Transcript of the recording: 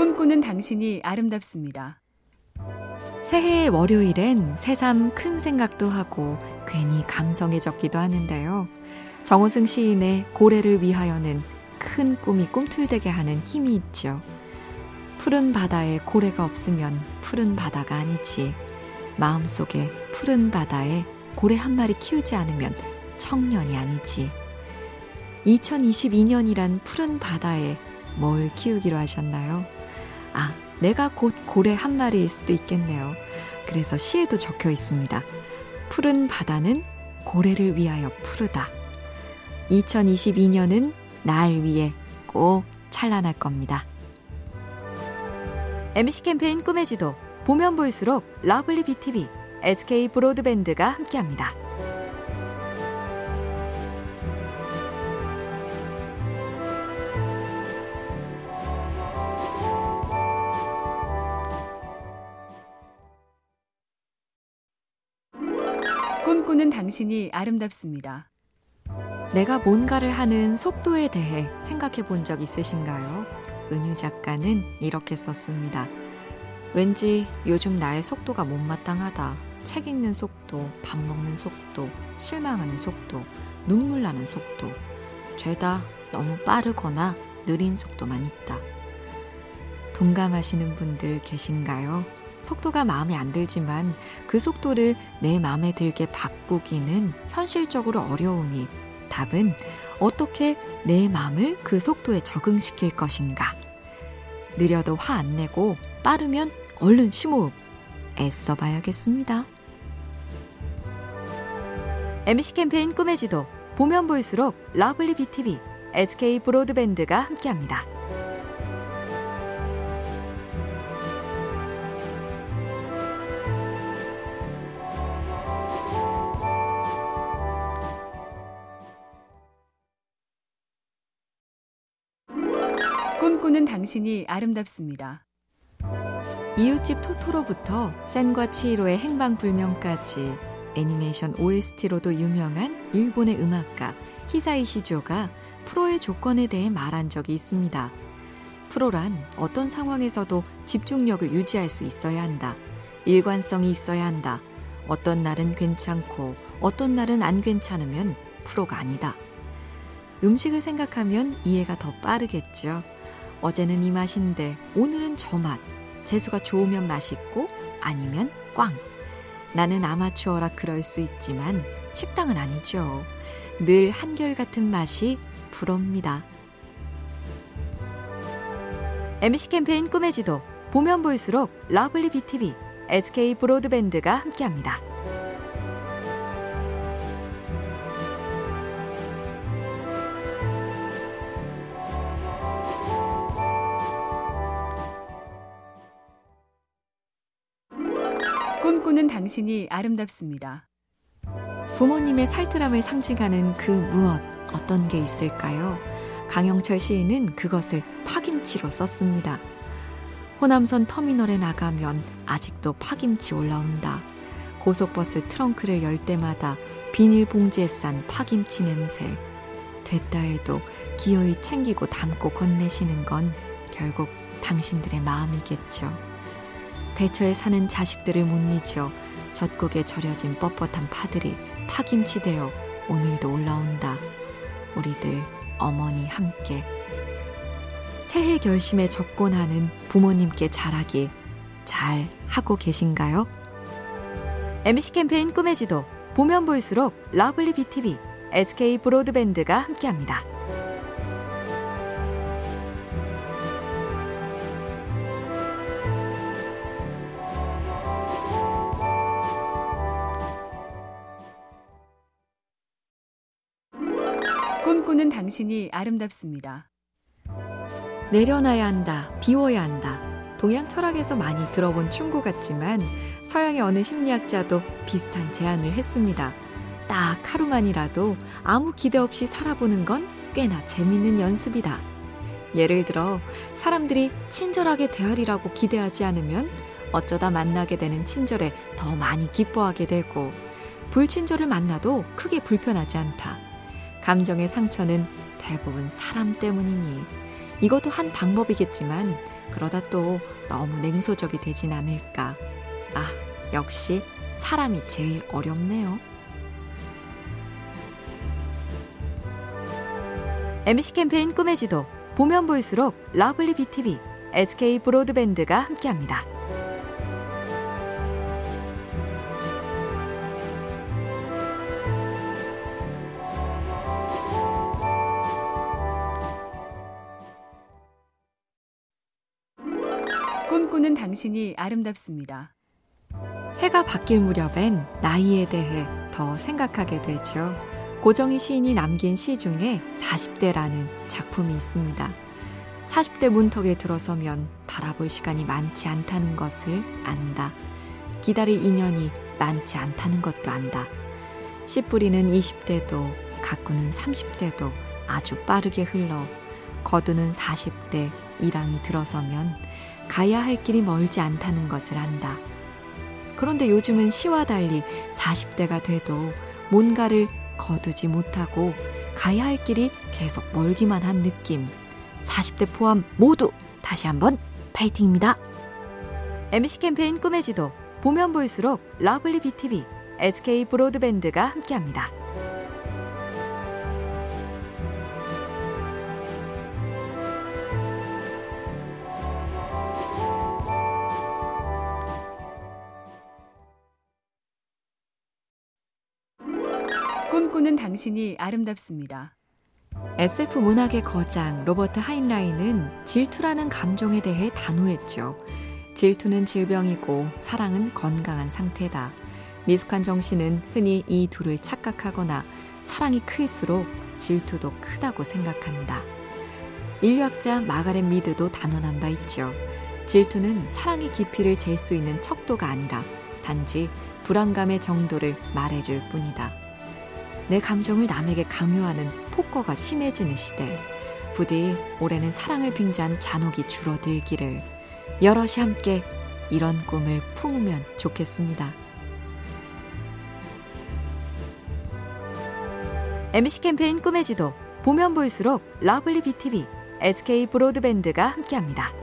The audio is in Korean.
꿈꾸는 당신이 아름답습니다. 새해의 월요일엔 새삼 큰 생각도 하고 괜히 감성해졌기도 하는데요. 정호승 시인의 고래를 위하여는 큰 꿈이 꿈틀대게 하는 힘이 있죠. 푸른 바다에 고래가 없으면 푸른 바다가 아니지. 마음속에 푸른 바다에 고래 한 마리 키우지 않으면 청년이 아니지. 2022년이란 푸른 바다에 뭘 키우기로 하셨나요? 아, 내가 곧 고래 한 마리일 수도 있겠네요. 그래서 시에도 적혀 있습니다. 푸른 바다는 고래를 위하여 푸르다. 2022년은 날 위해 꼭 찬란할 겁니다. MC 캠페인 꿈의 지도 보면 볼수록 lovely BTV, SK 브로드밴드가 함께합니다. 꿈꾸는 당신이 아름답습니다. 내가 뭔가를 하는 속도에 대해 생각해 본 적 있으신가요? 은유 작가는 이렇게 썼습니다. 왠지 요즘 나의 속도가 못마땅하다. 책 읽는 속도, 밥 먹는 속도, 실망하는 속도, 눈물 나는 속도. 죄다 너무 빠르거나 느린 속도만 있다. 동감하시는 분들 계신가요? 속도가 마음에 안 들지만 그 속도를 내 마음에 들게 바꾸기는 현실적으로 어려우니 답은 어떻게 내 마음을 그 속도에 적응시킬 것인가. 느려도 화 안 내고 빠르면 얼른 심호흡. 애써 봐야겠습니다. MC 캠페인 꿈의 지도 보면 볼수록 lovely BTV, SK 브로드밴드가 함께합니다. 꿈꾸는 당신이 아름답습니다. 이웃집 토토로부터 센과 치히로의 행방불명까지 애니메이션 OST로도 유명한 일본의 음악가 히사이 시조가 프로의 조건에 대해 말한 적이 있습니다. 프로란 어떤 상황에서도 집중력을 유지할 수 있어야 한다. 일관성이 있어야 한다. 어떤 날은 괜찮고 어떤 날은 안 괜찮으면 프로가 아니다. 음식을 생각하면 이해가 더 빠르겠죠. 어제는 이 맛인데 오늘은 저 맛. 재수가 좋으면 맛있고 아니면 꽝. 나는 아마추어라 그럴 수 있지만 식당은 아니죠. 늘 한결같은 맛이 부럽니다. MC 캠페인 꿈의 지도 보면 볼수록 lovely BTV, SK 브로드밴드가 함께합니다. 꿈꾸는 당신이 아름답습니다. 부모님의 살트람을 상징하는 그 무엇, 어떤 게 있을까요? 강영철 시인은 그것을 파김치로 썼습니다. 호남선 터미널에 나가면 아직도 파김치 올라온다. 고속버스 트렁크를 열 때마다 비닐봉지에 싼 파김치 냄새. 됐다 해도 기어이 챙기고 담고 건네시는 건 결국 당신들의 마음이겠죠. 대처에 사는 자식들을 못 잊어 젖국에 절여진 뻣뻣한 파들이 파김치 되어 오늘도 올라온다. 우리들 어머니 함께 새해 결심에 적곤 하는 부모님께 잘하기 잘 하고 계신가요? MC 캠페인 꿈의 지도 보면 볼수록 lovely BTV, SK 브로드밴드가 함께합니다. 꿈꾸는 당신이 아름답습니다. 내려놔야 한다, 비워야 한다. 동양 철학에서 많이 들어본 충고 같지만 서양의 어느 심리학자도 비슷한 제안을 했습니다. 딱 하루만이라도 아무 기대 없이 살아보는 건 꽤나 재밌는 연습이다. 예를 들어 사람들이 친절하게 대하리라고 기대하지 않으면 어쩌다 만나게 되는 친절에 더 많이 기뻐하게 되고 불친절을 만나도 크게 불편하지 않다. 감정의 상처는 대부분 사람 때문이니 이것도 한 방법이겠지만 그러다 또 너무 냉소적이 되진 않을까. 아, 역시 사람이 제일 어렵네요. MC 캠페인 꿈의 지도 보면 볼수록 lovely BTV, SK 브로드밴드가 함께합니다. 꿈꾸는 당신이 아름답습니다. 해가 바뀔 무렵엔 나이에 대해 더 생각하게 되죠. 고정희 시인이 남긴 시 중에 40대라는 작품이 있습니다. 40대 문턱에 들어서면 바라볼 시간이 많지 않다는 것을 안다. 기다릴 인연이 많지 않다는 것도 안다. 씨 뿌리는 20대도 가꾸는 30대도 아주 빠르게 흘러 거두는 40대 이랑이 들어서면 가야 할 길이 멀지 않다는 것을 안다. 그런데 요즘은 시와 달리 40대가 돼도 뭔가를 거두지 못하고 가야 할 길이 계속 멀기만 한 느낌. 40대 포함 모두 다시 한번 파이팅입니다. MC 캠페인 꿈의 지도 보면 볼수록 lovely BTV, SK 브로드밴드가 함께합니다. 꿈꾸는 당신이 아름답습니다. SF 문학의 거장 로버트 하인라인은 질투라는 감정에 대해 단호했죠. 질투는 질병이고 사랑은 건강한 상태다. 미숙한 정신은 흔히 이 둘을 착각하거나 사랑이 클수록 질투도 크다고 생각한다. 인류학자 마가렛 미드도 단언한 바 있죠. 질투는 사랑의 깊이를 잴 수 있는 척도가 아니라 단지 불안감의 정도를 말해줄 뿐이다. 내 감정을 남에게 강요하는 폭거가 심해지는 시대. 부디 올해는 사랑을 빙자한 잔혹이 줄어들기를 여럿이 함께 이런 꿈을 품으면 좋겠습니다. MC 캠페인 꿈의 지도 보면 볼수록 lovely BTV, SK 브로드밴드가 함께합니다.